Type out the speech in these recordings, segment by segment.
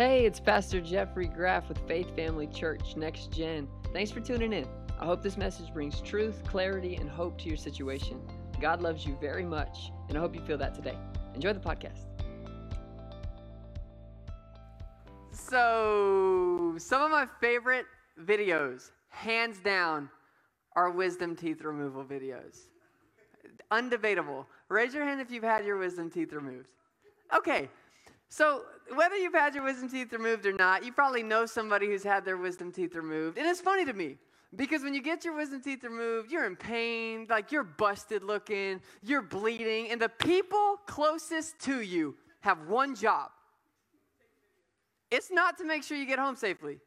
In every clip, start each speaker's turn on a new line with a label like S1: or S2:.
S1: Hey, it's Pastor Jeffrey Graff with Faith Family Church Next Gen. Thanks for tuning in. I hope this message brings truth, clarity, and hope to your situation. God loves you very much, and I hope you feel that today. Enjoy the podcast. So, some of my favorite videos, hands down, are wisdom teeth removal videos. Undebatable. Raise your hand if you've had your wisdom teeth removed. Okay, so, whether you've had your wisdom teeth removed or not, you probably know somebody who's had their wisdom teeth removed. And it's funny to me because when you get your wisdom teeth removed, you're in pain, like you're busted looking, you're bleeding, and the people closest to you have one job it's not to make sure you get home safely,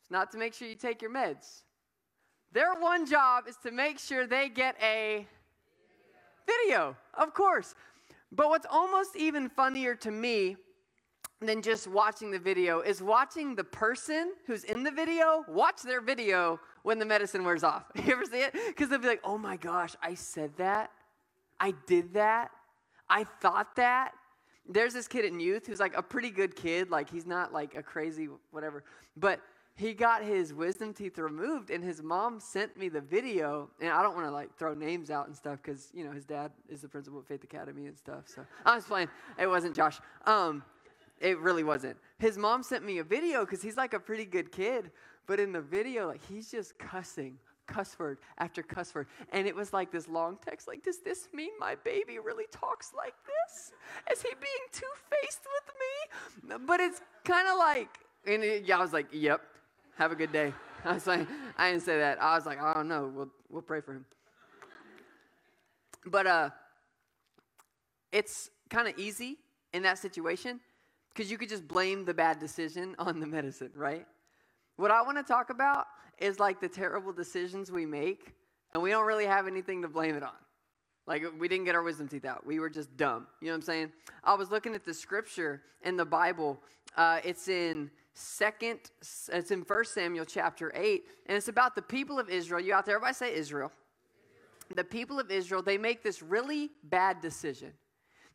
S1: it's not to make sure you take your meds. Their one job is to make sure they get a video, of course. But what's almost even funnier to me than just watching the video is watching the person who's in the video watch their video when the medicine wears off. You ever see it? Because they'll be like, oh my gosh, I said that. I did that. I thought that. There's this kid in youth who's like a pretty good kid. Like, he's not like a crazy whatever. But he got his wisdom teeth removed and his mom sent me the video and i don't want to like throw names out and stuff because you know his dad is the principal at faith academy and stuff so i was playing it wasn't josh um, it really wasn't his mom sent me a video because he's like a pretty good kid but in the video like he's just cussing cuss word after cuss word and it was like this long text like does this mean my baby really talks like this is he being two-faced with me but it's kind of like and it, yeah, I was like, yep, have a good day. I was like, I didn't say that. I was like, I don't know. We'll, we'll pray for him. But uh, it's kind of easy in that situation because you could just blame the bad decision on the medicine, right? What I want to talk about is like the terrible decisions we make, and we don't really have anything to blame it on. Like, we didn't get our wisdom teeth out. We were just dumb. You know what I'm saying? I was looking at the scripture in the Bible. Uh, it's in second it's in First Samuel chapter 8 and it's about the people of Israel. You out there everybody say Israel. The people of Israel, they make this really bad decision.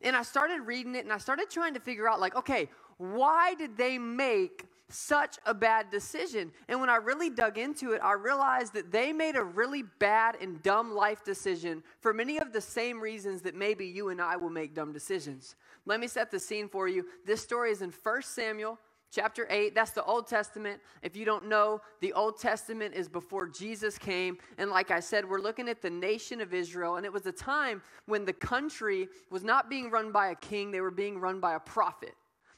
S1: And I started reading it and I started trying to figure out like okay, why did they make such a bad decision? And when I really dug into it, I realized that they made a really bad and dumb life decision for many of the same reasons that maybe you and I will make dumb decisions. Let me set the scene for you. This story is in First Samuel chapter 8 that's the old testament. If you don't know the old testament is before jesus came. And like i said we're looking at the nation of israel. And it was a time when the country was not being run by a king they were being run by a prophet.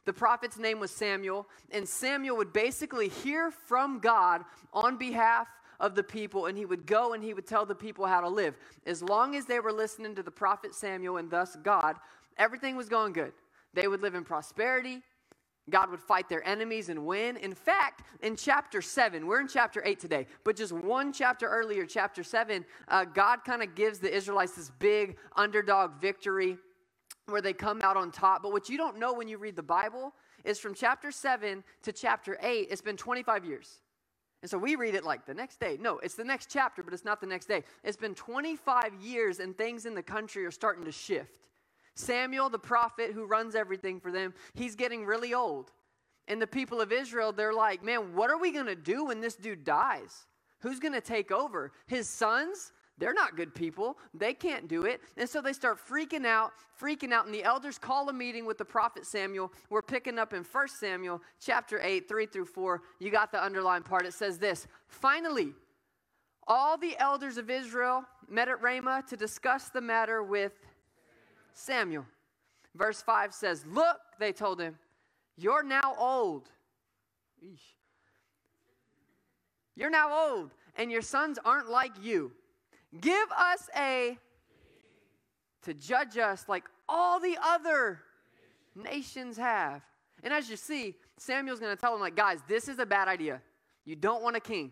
S1: The prophet's name was samuel. And samuel would basically hear from god on behalf of the people. And he would go and he would tell the people how to live. As long as they were listening to the prophet samuel and thus god everything was going good. They would live in prosperity God would fight their enemies and win. In fact, in chapter 7, we're in chapter 8 today, but just one chapter earlier, chapter 7, uh, God kind of gives the Israelites this big underdog victory where they come out on top. But what you don't know when you read the Bible is from chapter 7 to chapter 8, it's been 25 years. And so we read it like the next day. No, it's the next chapter, but it's not the next day. It's been 25 years, and things in the country are starting to shift. Samuel, the prophet who runs everything for them, he's getting really old. And the people of Israel, they're like, man, what are we going to do when this dude dies? Who's going to take over? His sons? They're not good people. They can't do it. And so they start freaking out, freaking out. And the elders call a meeting with the prophet Samuel. We're picking up in 1 Samuel chapter 8, 3 through 4. You got the underlined part. It says this Finally, all the elders of Israel met at Ramah to discuss the matter with Samuel. Verse 5 says, Look, they told him, you're now old. Eesh. You're now old, and your sons aren't like you. Give us a to judge us like all the other nations have. And as you see, Samuel's going to tell them, like, guys, this is a bad idea. You don't want a king.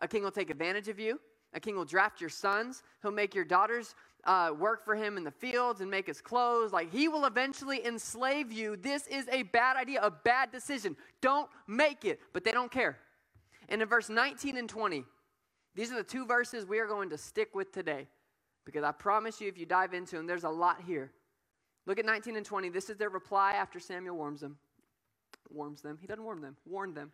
S1: A king will take advantage of you. A king will draft your sons. He'll make your daughters uh, work for him in the fields and make his clothes. Like he will eventually enslave you. This is a bad idea, a bad decision. Don't make it. But they don't care. And in verse 19 and 20, these are the two verses we are going to stick with today. Because I promise you, if you dive into them, there's a lot here. Look at 19 and 20. This is their reply after Samuel warns them. warms them. He doesn't warm them, warned them.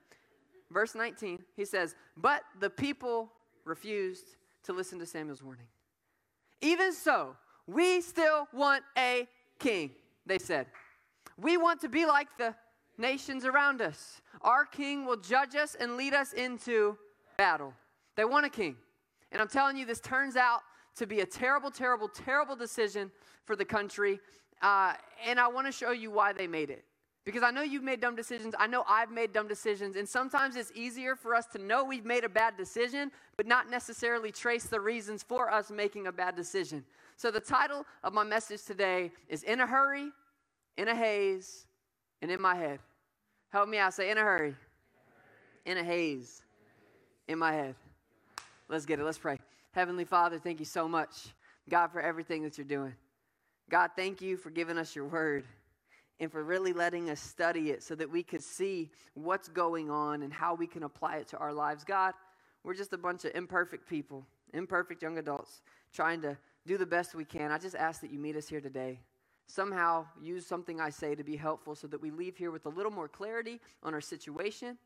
S1: Verse 19, he says, But the people refused to listen to Samuel's warning. Even so, we still want a king, they said. We want to be like the nations around us. Our king will judge us and lead us into battle. They want a king. And I'm telling you, this turns out to be a terrible, terrible, terrible decision for the country. Uh, and I want to show you why they made it. Because I know you've made dumb decisions. I know I've made dumb decisions. And sometimes it's easier for us to know we've made a bad decision, but not necessarily trace the reasons for us making a bad decision. So the title of my message today is In a Hurry, In a Haze, and In My Head. Help me out. Say, In a hurry, in a haze, in my head. Let's get it. Let's pray. Heavenly Father, thank you so much, God, for everything that you're doing. God, thank you for giving us your word and for really letting us study it so that we could see what's going on and how we can apply it to our lives. God, we're just a bunch of imperfect people, imperfect young adults, trying to do the best we can. I just ask that you meet us here today. Somehow use something I say to be helpful so that we leave here with a little more clarity on our situation.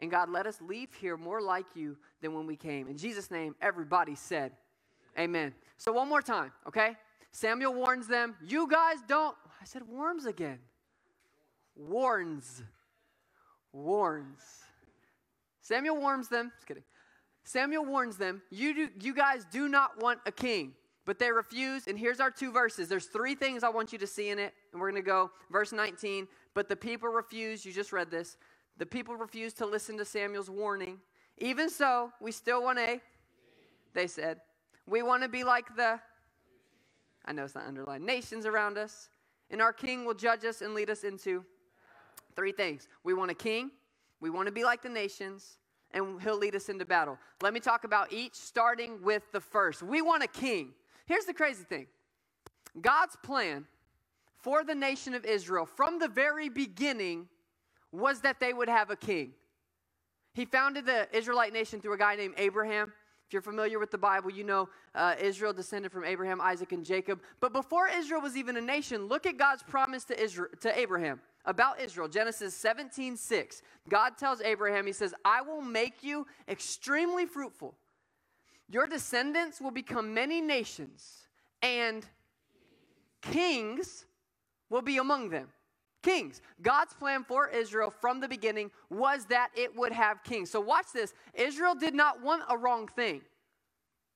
S1: And God, let us leave here more like you than when we came. In Jesus' name, everybody said, Amen. So, one more time, okay? Samuel warns them, You guys don't I said worms again. Warns. Warns. Samuel warns them. Just kidding. Samuel warns them, you, do, you guys do not want a king. But they refuse. And here's our two verses. There's three things I want you to see in it. And we're going to go verse 19. But the people refuse. You just read this. The people refuse to listen to Samuel's warning. Even so, we still want a, they said. We want to be like the, I know it's not underlined, nations around us. And our king will judge us and lead us into three things. We want a king, we want to be like the nations, and he'll lead us into battle. Let me talk about each, starting with the first. We want a king. Here's the crazy thing God's plan for the nation of Israel from the very beginning was that they would have a king. He founded the Israelite nation through a guy named Abraham. If you're familiar with the Bible, you know uh, Israel descended from Abraham, Isaac, and Jacob. But before Israel was even a nation, look at God's promise to, Israel, to Abraham about Israel. Genesis 17 6. God tells Abraham, He says, I will make you extremely fruitful. Your descendants will become many nations, and kings will be among them. Kings. God's plan for Israel from the beginning was that it would have kings. So, watch this. Israel did not want a wrong thing,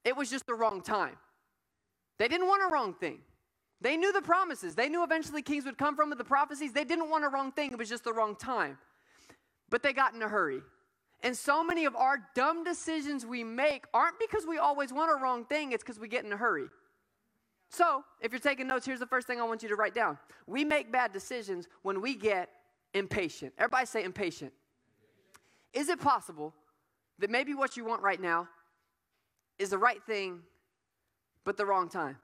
S1: it was just the wrong time. They didn't want a wrong thing. They knew the promises. They knew eventually kings would come from the prophecies. They didn't want a wrong thing. It was just the wrong time. But they got in a hurry. And so many of our dumb decisions we make aren't because we always want a wrong thing, it's because we get in a hurry. So, if you're taking notes, here's the first thing I want you to write down. We make bad decisions when we get impatient. Everybody say impatient. Is it possible that maybe what you want right now is the right thing, but the wrong time?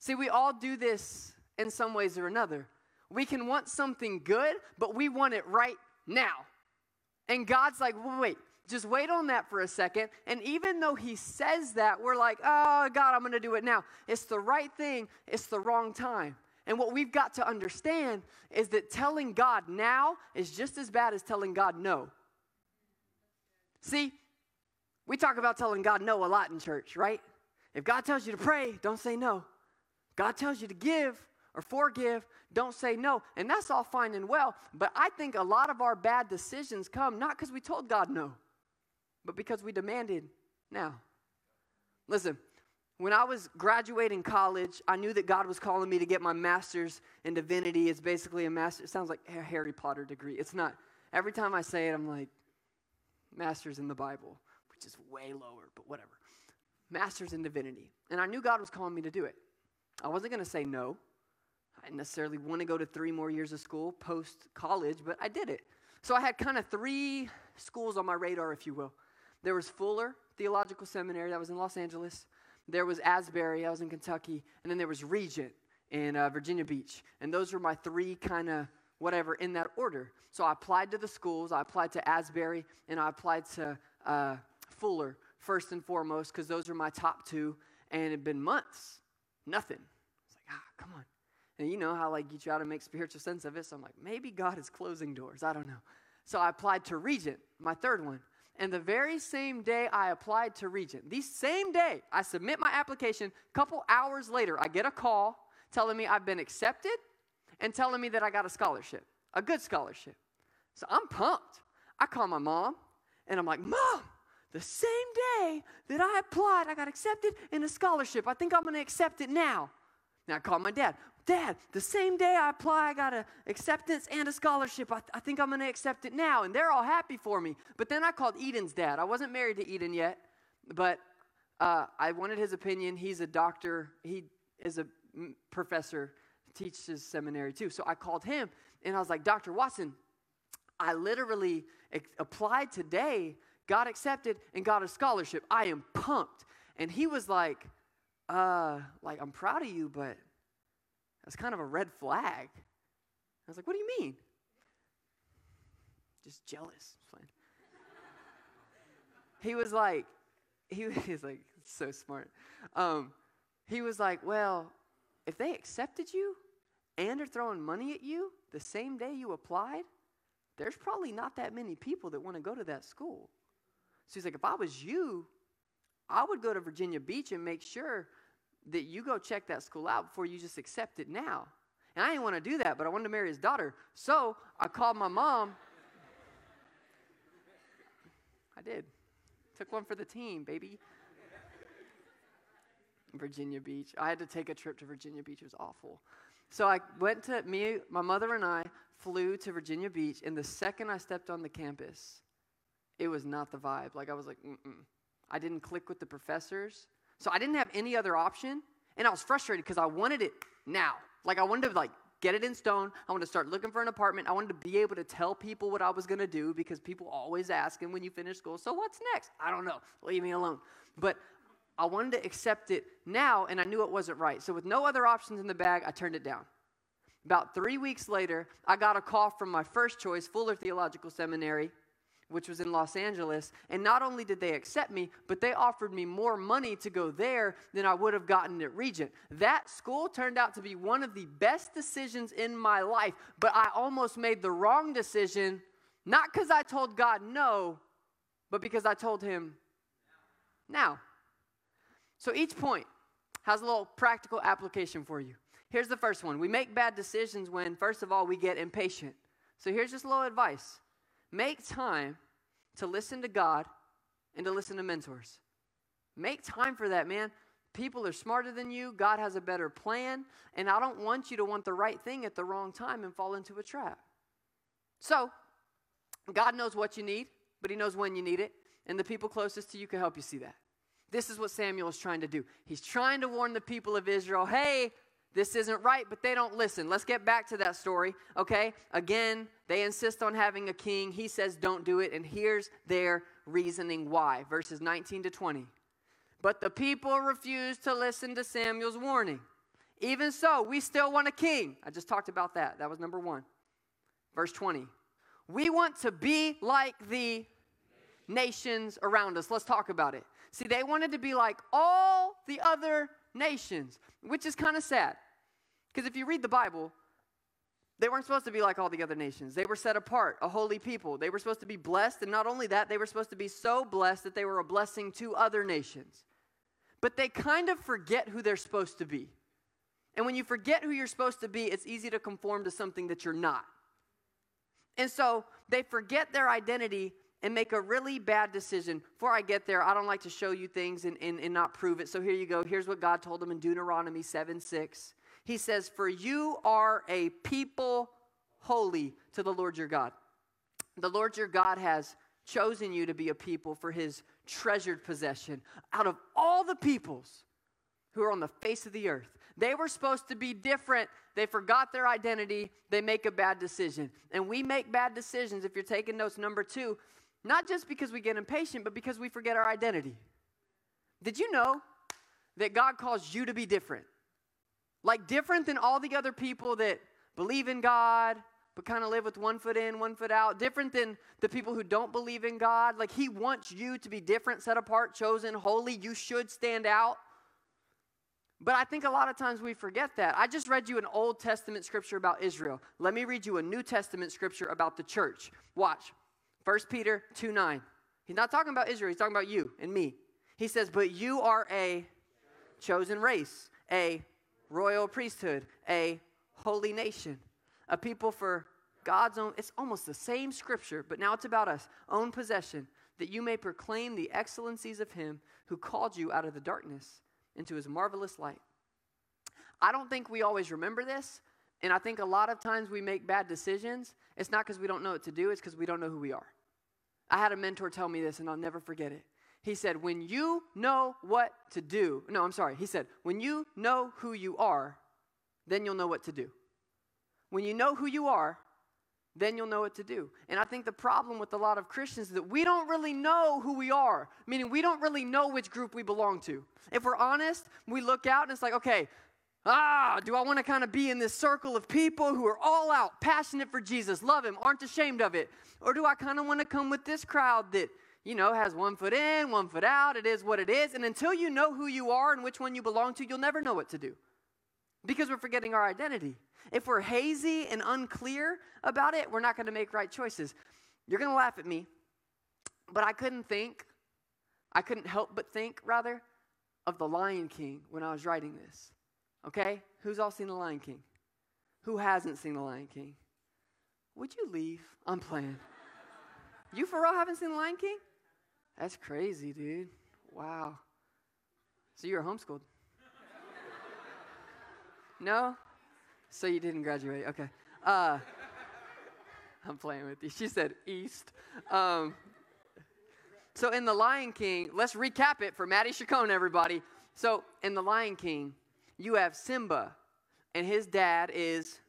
S1: See, we all do this in some ways or another. We can want something good, but we want it right now. And God's like, wait, just wait on that for a second. And even though he says that, we're like, oh, God, I'm going to do it now. It's the right thing, it's the wrong time. And what we've got to understand is that telling God now is just as bad as telling God no. See, we talk about telling God no a lot in church, right? If God tells you to pray, don't say no. God tells you to give or forgive, don't say no. And that's all fine and well. But I think a lot of our bad decisions come not because we told God no but because we demanded now. Listen, when I was graduating college, I knew that God was calling me to get my master's in divinity. It's basically a master. It sounds like a Harry Potter degree. It's not. Every time I say it, I'm like, master's in the Bible, which is way lower, but whatever. Master's in divinity. And I knew God was calling me to do it. I wasn't going to say no. I didn't necessarily want to go to three more years of school post college, but I did it. So I had kind of three schools on my radar, if you will. There was Fuller Theological Seminary, that was in Los Angeles. There was Asbury, I was in Kentucky. And then there was Regent in uh, Virginia Beach. And those were my three kind of whatever in that order. So I applied to the schools, I applied to Asbury, and I applied to uh, Fuller first and foremost because those were my top two. And it had been months, nothing. It's like, ah, come on. And you know how like you try to make spiritual sense of it. So I'm like, maybe God is closing doors. I don't know. So I applied to Regent, my third one. And the very same day I applied to Regent, the same day I submit my application, a couple hours later, I get a call telling me I've been accepted and telling me that I got a scholarship, a good scholarship. So I'm pumped. I call my mom and I'm like, Mom, the same day that I applied, I got accepted in a scholarship. I think I'm going to accept it now. Now I call my dad. Dad, the same day I apply, I got an acceptance and a scholarship. I, th- I think I'm going to accept it now. And they're all happy for me. But then I called Eden's dad. I wasn't married to Eden yet, but uh, I wanted his opinion. He's a doctor, he is a professor, teaches seminary too. So I called him and I was like, Dr. Watson, I literally ex- applied today, got accepted, and got a scholarship. I am pumped. And he was like, uh, like, I'm proud of you, but that's kind of a red flag. I was like, what do you mean? Just jealous. he was like, he was like, so smart. Um, he was like, well, if they accepted you and are throwing money at you the same day you applied, there's probably not that many people that want to go to that school. So he's like, if I was you, I would go to Virginia Beach and make sure that you go check that school out before you just accept it now. And I didn't want to do that, but I wanted to marry his daughter. So I called my mom. I did. Took one for the team, baby. Virginia Beach. I had to take a trip to Virginia Beach. It was awful. So I went to me, my mother and I flew to Virginia Beach, and the second I stepped on the campus, it was not the vibe. Like I was like, mm I didn't click with the professors. So I didn't have any other option. And I was frustrated because I wanted it now. Like I wanted to like get it in stone. I wanted to start looking for an apartment. I wanted to be able to tell people what I was going to do because people always asking when you finish school, so what's next? I don't know. Leave me alone. But I wanted to accept it now, and I knew it wasn't right. So with no other options in the bag, I turned it down. About three weeks later, I got a call from my first choice, Fuller Theological Seminary, which was in Los Angeles. And not only did they accept me, but they offered me more money to go there than I would have gotten at Regent. That school turned out to be one of the best decisions in my life, but I almost made the wrong decision, not because I told God no, but because I told Him now. So each point has a little practical application for you. Here's the first one we make bad decisions when, first of all, we get impatient. So here's just a little advice Make time to listen to God and to listen to mentors. Make time for that, man. People are smarter than you. God has a better plan. And I don't want you to want the right thing at the wrong time and fall into a trap. So, God knows what you need, but He knows when you need it. And the people closest to you can help you see that. This is what Samuel is trying to do. He's trying to warn the people of Israel hey, this isn't right, but they don't listen. Let's get back to that story, okay? Again, they insist on having a king. He says, don't do it. And here's their reasoning why. Verses 19 to 20. But the people refused to listen to Samuel's warning. Even so, we still want a king. I just talked about that. That was number one. Verse 20. We want to be like the nations around us. Let's talk about it. See, they wanted to be like all the other nations, which is kind of sad. Because if you read the Bible, they weren't supposed to be like all the other nations. They were set apart, a holy people. They were supposed to be blessed, and not only that, they were supposed to be so blessed that they were a blessing to other nations. But they kind of forget who they're supposed to be. And when you forget who you're supposed to be, it's easy to conform to something that you're not. And so they forget their identity and make a really bad decision. Before I get there, I don't like to show you things and, and, and not prove it. So here you go. Here's what God told them in Deuteronomy 7 6. He says, For you are a people holy to the Lord your God. The Lord your God has chosen you to be a people for his treasured possession out of all the peoples who are on the face of the earth. They were supposed to be different. They forgot their identity. They make a bad decision. And we make bad decisions, if you're taking notes, number two, not just because we get impatient, but because we forget our identity. Did you know that God calls you to be different? Like different than all the other people that believe in God, but kind of live with one foot in, one foot out. Different than the people who don't believe in God. Like He wants you to be different, set apart, chosen, holy. You should stand out. But I think a lot of times we forget that. I just read you an Old Testament scripture about Israel. Let me read you a New Testament scripture about the church. Watch. 1 Peter 2 9. He's not talking about Israel, he's talking about you and me. He says, But you are a chosen race, a royal priesthood, a holy nation, a people for God's own. It's almost the same scripture, but now it's about us, own possession, that you may proclaim the excellencies of him who called you out of the darkness into his marvelous light. I don't think we always remember this, and I think a lot of times we make bad decisions. It's not because we don't know what to do, it's because we don't know who we are. I had a mentor tell me this, and I'll never forget it. He said, When you know what to do, no, I'm sorry. He said, When you know who you are, then you'll know what to do. When you know who you are, then you'll know what to do. And I think the problem with a lot of Christians is that we don't really know who we are, meaning we don't really know which group we belong to. If we're honest, we look out and it's like, okay, ah, do I want to kind of be in this circle of people who are all out, passionate for Jesus, love Him, aren't ashamed of it? Or do I kind of want to come with this crowd that, you know, has one foot in, one foot out, it is what it is? And until you know who you are and which one you belong to, you'll never know what to do because we're forgetting our identity. If we're hazy and unclear about it, we're not going to make right choices. You're going to laugh at me, but I couldn't think, I couldn't help but think, rather, of the Lion King when I was writing this. Okay? Who's all seen the Lion King? Who hasn't seen the Lion King? Would you leave? I'm playing. You for real haven't seen the Lion King? That's crazy, dude. Wow. So you were homeschooled. No? So you didn't graduate. Okay. Uh, I'm playing with you. She said east. Um, so in The Lion King, let's recap it for Maddie Chacon, everybody. So in The Lion King, you have Simba, and his dad is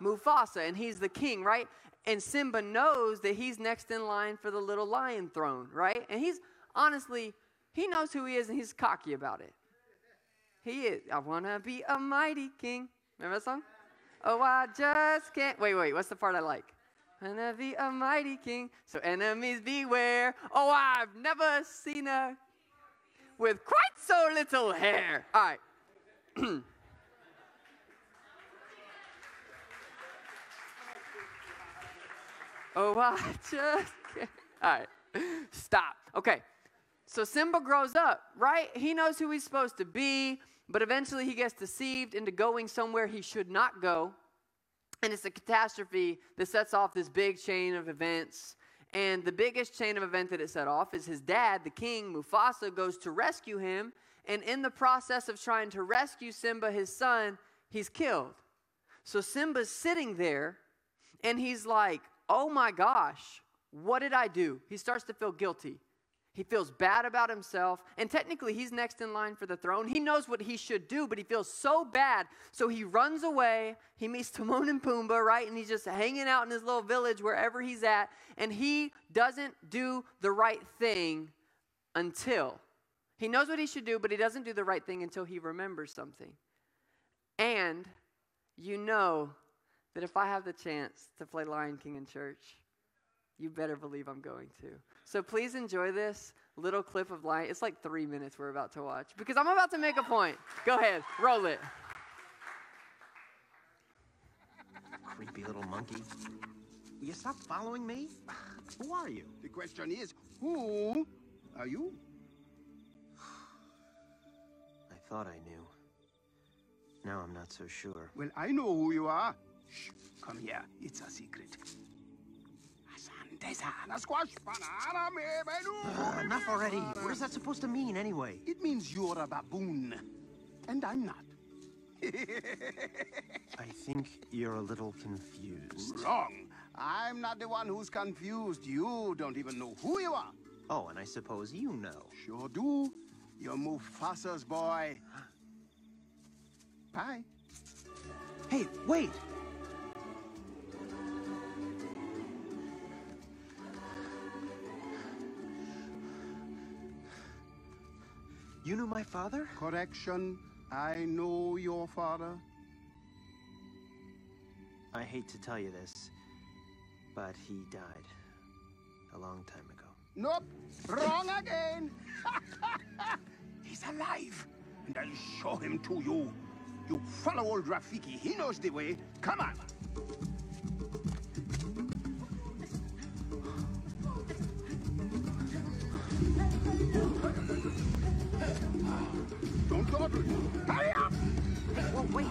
S1: Mufasa, and he's the king, right? And Simba knows that he's next in line for the little lion throne, right? And he's honestly, he knows who he is, and he's cocky about it. He is. I wanna be a mighty king. Remember that song? Oh, I just can't. Wait, wait. What's the part I like? Wanna be a mighty king. So enemies beware. Oh, I've never seen a with quite so little hair. All right. oh, I just can't. All right. Stop. Okay. So Simba grows up, right? He knows who he's supposed to be. But eventually he gets deceived into going somewhere he should not go. And it's a catastrophe that sets off this big chain of events. And the biggest chain of event that it set off is his dad, the king, Mufasa, goes to rescue him. And in the process of trying to rescue Simba, his son, he's killed. So Simba's sitting there and he's like, oh my gosh, what did I do? He starts to feel guilty. He feels bad about himself. And technically, he's next in line for the throne. He knows what he should do, but he feels so bad. So he runs away. He meets Timon and Pumbaa, right? And he's just hanging out in his little village wherever he's at. And he doesn't do the right thing until he knows what he should do, but he doesn't do the right thing until he remembers something. And you know that if I have the chance to play Lion King in church, you better believe I'm going to. So please enjoy this little clip of light. It's like three minutes we're about to watch because I'm about to make a point. Go ahead, roll it.
S2: Creepy little monkey. Will you stop following me? Who are you?
S3: The question is, who are you?
S2: I thought I knew. Now I'm not so sure.
S3: Well, I know who you are. Shh, come here. It's a secret.
S2: Uh, enough already. What is that supposed to mean, anyway?
S3: It means you're a baboon. And I'm not.
S2: I think you're a little confused.
S3: Wrong. I'm not the one who's confused. You don't even know who you are.
S2: Oh, and I suppose you know.
S3: Sure do. You're Mufasa's boy. Bye.
S2: Hey, wait! You knew my father?
S3: Correction. I know your father.
S2: I hate to tell you this, but he died a long time ago.
S3: Nope. Wrong again. He's alive. and I'll show him to you. You follow old Rafiki. He knows the way. Come on. Hurry up!
S2: Whoa, wait,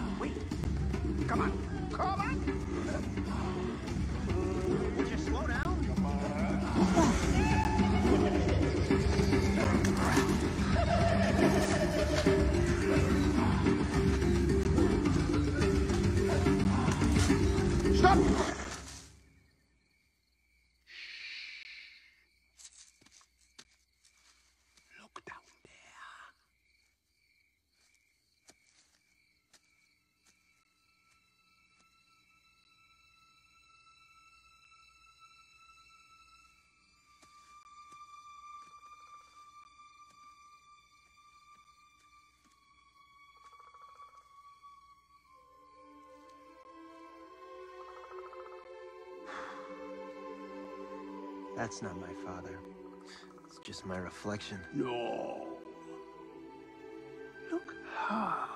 S2: That's not my father. It's just my reflection.
S3: No. Look hard.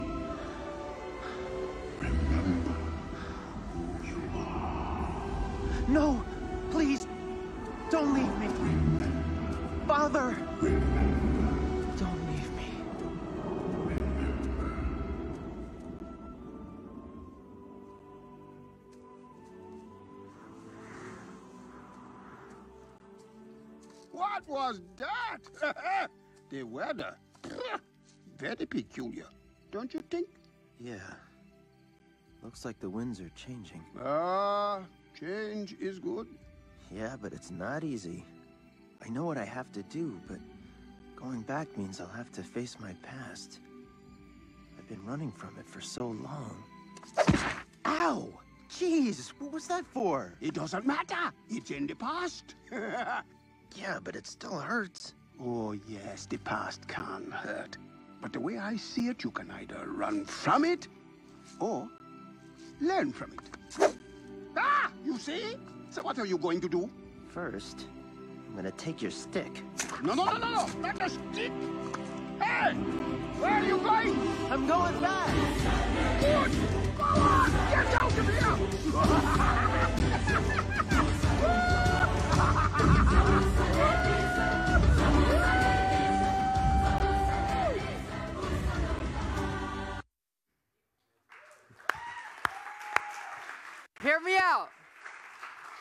S3: The weather. Very peculiar, don't you think?
S2: Yeah. Looks like the winds are changing.
S3: Ah, change is good.
S2: Yeah, but it's not easy. I know what I have to do, but going back means I'll have to face my past. I've been running from it for so long. Ow! Jeez, what was that for?
S3: It doesn't matter. It's in the past.
S2: Yeah, but it still hurts.
S3: Oh, yes, the past can hurt. But the way I see it, you can either run from it or learn from it. Ah, you see? So what are you going to do?
S2: First, I'm gonna take your stick.
S3: No, no, no, no, no, not the stick. Hey, where are you going?
S2: I'm going back!
S3: Good. Go on, get out of here.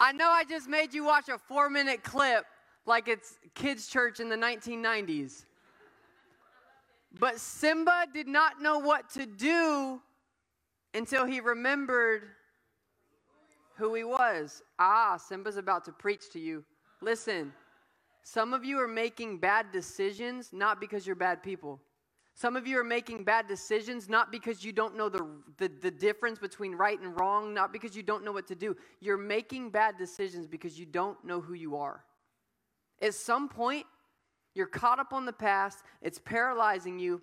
S1: I know I just made you watch a four minute clip like it's kids' church in the 1990s. But Simba did not know what to do until he remembered who he was. Ah, Simba's about to preach to you. Listen, some of you are making bad decisions not because you're bad people. Some of you are making bad decisions not because you don't know the, the, the, difference between right and wrong, not because you don't know what to do. You're making bad decisions because you don't know who you are. At some point, you're caught up on the past, it's paralyzing you,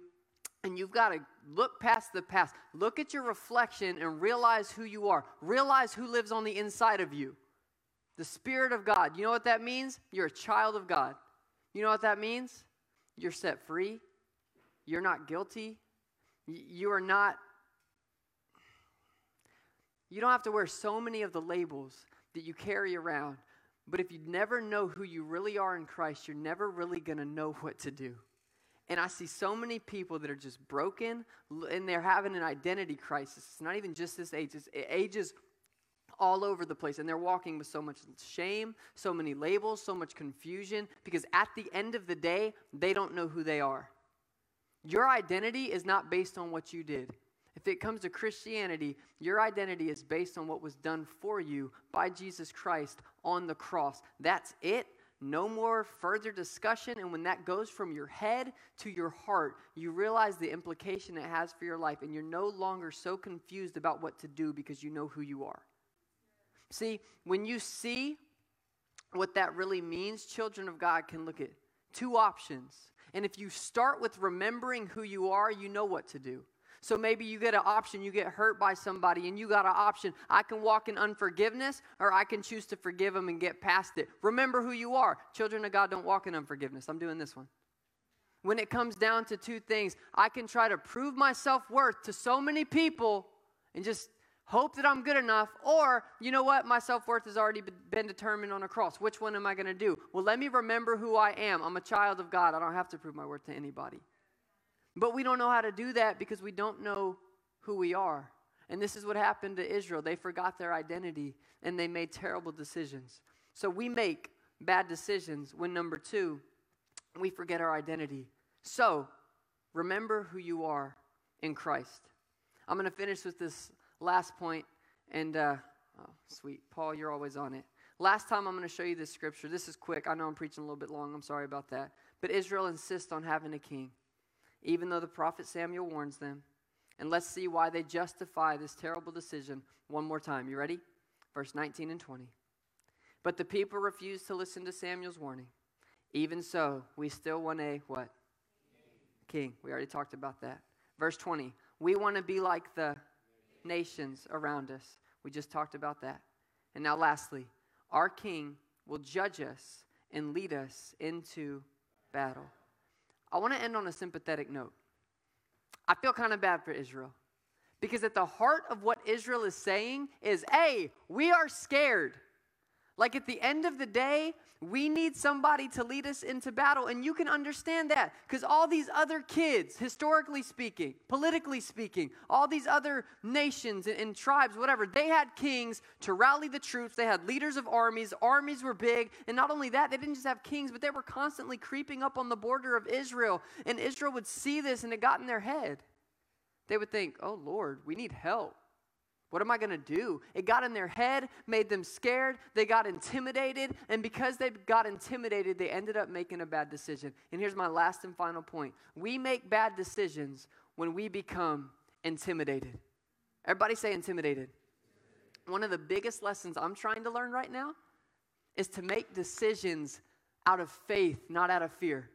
S1: and you've got to look past the past. Look at your reflection and realize who you are. Realize who lives on the inside of you the Spirit of God. You know what that means? You're a child of God. You know what that means? You're set free. You're not guilty. You are not, you don't have to wear so many of the labels that you carry around. But if you never know who you really are in Christ, you're never really going to know what to do. And I see so many people that are just broken and they're having an identity crisis. It's not even just this age, it's ages all over the place. And they're walking with so much shame, so many labels, so much confusion, because at the end of the day, they don't know who they are. Your identity is not based on what you did. If it comes to Christianity, your identity is based on what was done for you by Jesus Christ on the cross. That's it. No more further discussion. And when that goes from your head to your heart, you realize the implication it has for your life. And you're no longer so confused about what to do because you know who you are. See, when you see what that really means, children of God can look at two options. And if you start with remembering who you are, you know what to do. So maybe you get an option, you get hurt by somebody, and you got an option. I can walk in unforgiveness, or I can choose to forgive them and get past it. Remember who you are. Children of God don't walk in unforgiveness. I'm doing this one. When it comes down to two things, I can try to prove my self worth to so many people and just hope that I'm good enough, or you know what, my self worth has already been determined on a cross. Which one am I going to do? Well, let me remember who I am. I'm a child of God. I don't have to prove my worth to anybody. But we don't know how to do that because we don't know who we are. And this is what happened to Israel. They forgot their identity and they made terrible decisions. So we make bad decisions when, number two, we forget our identity. So remember who you are in Christ. I'm going to finish with this last point, and uh, oh, sweet, Paul, you're always on it. Last time I'm going to show you this scripture. This is quick. I know I'm preaching a little bit long. I'm sorry about that. But Israel insists on having a king, even though the prophet Samuel warns them. And let's see why they justify this terrible decision one more time. You ready? Verse 19 and 20. But the people refused to listen to Samuel's warning. Even so, we still want a what? King. We already talked about that. Verse 20. We want to be like the nations around us. We just talked about that. And now, lastly, our King will judge us and lead us into battle. I want to end on a sympathetic note. I feel kind of bad for Israel because at the heart of what Israel is saying is, hey, we are scared. Like at the end of the day, we need somebody to lead us into battle. And you can understand that because all these other kids, historically speaking, politically speaking, all these other nations and, and, tribes, whatever, they had kings to rally the troops. They had leaders of armies. Armies were big. And not only that, they didn't just have kings, but they were constantly creeping up on the border of Israel. And Israel would see this and it got in their head. They would think, oh Lord, we need help. What am I going to do? It got in their head, made them scared, they got intimidated, and because they got intimidated, they ended up making a bad decision. And here's my last and final point we make bad decisions when we become intimidated. Everybody say intimidated. One of the biggest lessons I'm trying to learn right now is to make decisions out of faith, not out of fear.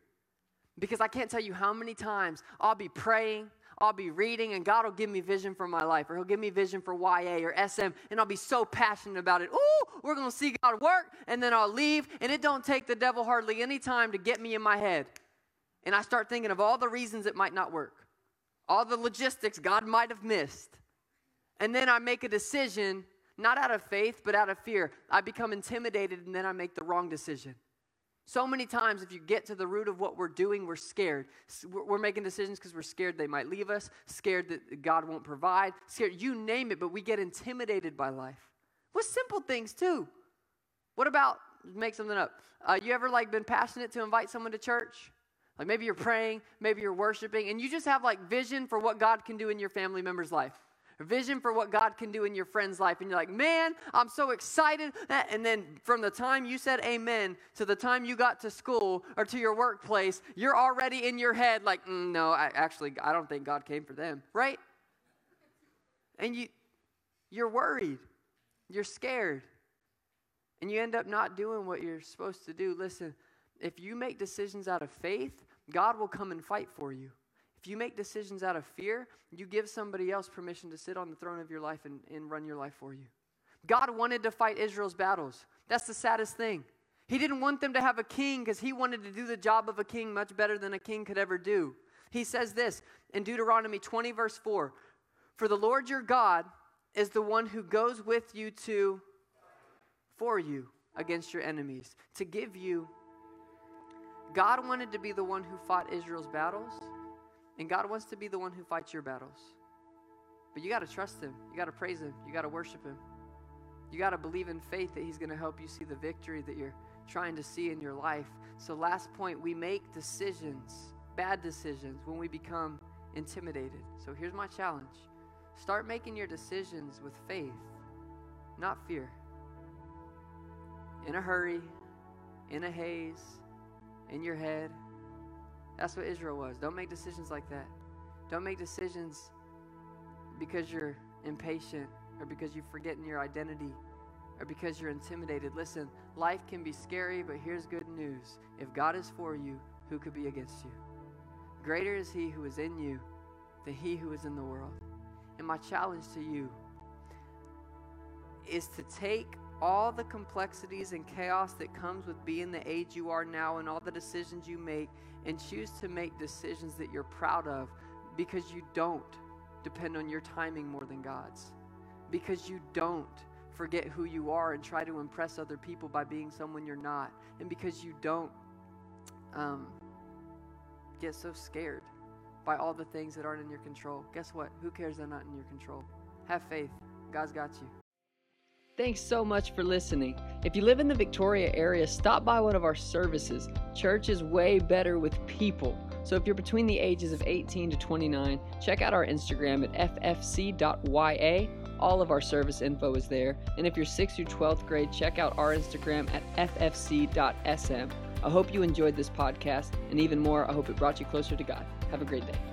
S1: Because I can't tell you how many times I'll be praying, I'll be reading and God will give me vision for my life, or He'll give me vision for YA or SM, and I'll be so passionate about it. Ooh, we're gonna see God work, and then I'll leave, and it don't take the devil hardly any time to get me in my head. And I start thinking of all the reasons it might not work, all the logistics God might have missed. And then I make a decision, not out of faith, but out of fear. I become intimidated, and then I make the wrong decision. So many times, if you get to the root of what we're doing, we're scared. We're making decisions because we're scared they might leave us, scared that God won't provide, scared, you name it, but we get intimidated by life. With simple things, too. What about, make something up, uh, you ever like been passionate to invite someone to church? Like maybe you're praying, maybe you're worshiping, and you just have like vision for what God can do in your family member's life vision for what God can do in your friend's life. And you're like, man, I'm so excited. And then from the time you said amen to the time you got to school or to your workplace, you're already in your head like, mm, no, I, actually, I don't think God came for them, right? And you, you're worried, you're scared, and you end up not doing what you're supposed to do. Listen, if you make decisions out of faith, God will come and fight for you. If you make decisions out of fear, you give somebody else permission to sit on the throne of your life and, and run your life for you. God wanted to fight Israel's battles. That's the saddest thing. He didn't want them to have a king because he wanted to do the job of a king much better than a king could ever do. He says this in Deuteronomy 20, verse 4 For the Lord your God is the one who goes with you to, for you against your enemies, to give you God wanted to be the one who fought Israel's battles, and God wants to be the one who fights your battles. But you got to trust Him. You got to praise Him. You got to worship Him. You got to believe in faith that He's going to help you see the victory that you're trying to see in your life. So, last point, we make decisions, bad decisions, when we become intimidated. So, here's my challenge start making your decisions with faith, not fear. In a hurry, in a haze, in your head. That's what Israel was. Don't make decisions like that. Don't make decisions because you're impatient or because you're forgetting your identity or because you're intimidated. Listen, life can be scary, but here's good news. If God is for you, who could be against you? Greater is He who is in you than He who is in the world. And my challenge to you is to take all the complexities and chaos that comes with being the age you are now and all the decisions you make and choose to make decisions that you're proud of because you don't depend on your timing more than God's. Because you don't forget who you are and try to impress other people by being someone you're not. And because you don't um, get so scared by all the things that aren't in your control. Guess what? Who cares they're not in your control? Have faith. God's got you. Thanks so much for listening. If you live in the Victoria area, stop by one of our services. Church is way better with people. So if you're between the ages of 18 to 29, check out our Instagram at ffc.ya. All of our service info is there. And if you're 6th through 12th grade, check out our Instagram at ffc.sm. I hope you enjoyed this podcast, and even more, I hope it brought you closer to God. Have a great day.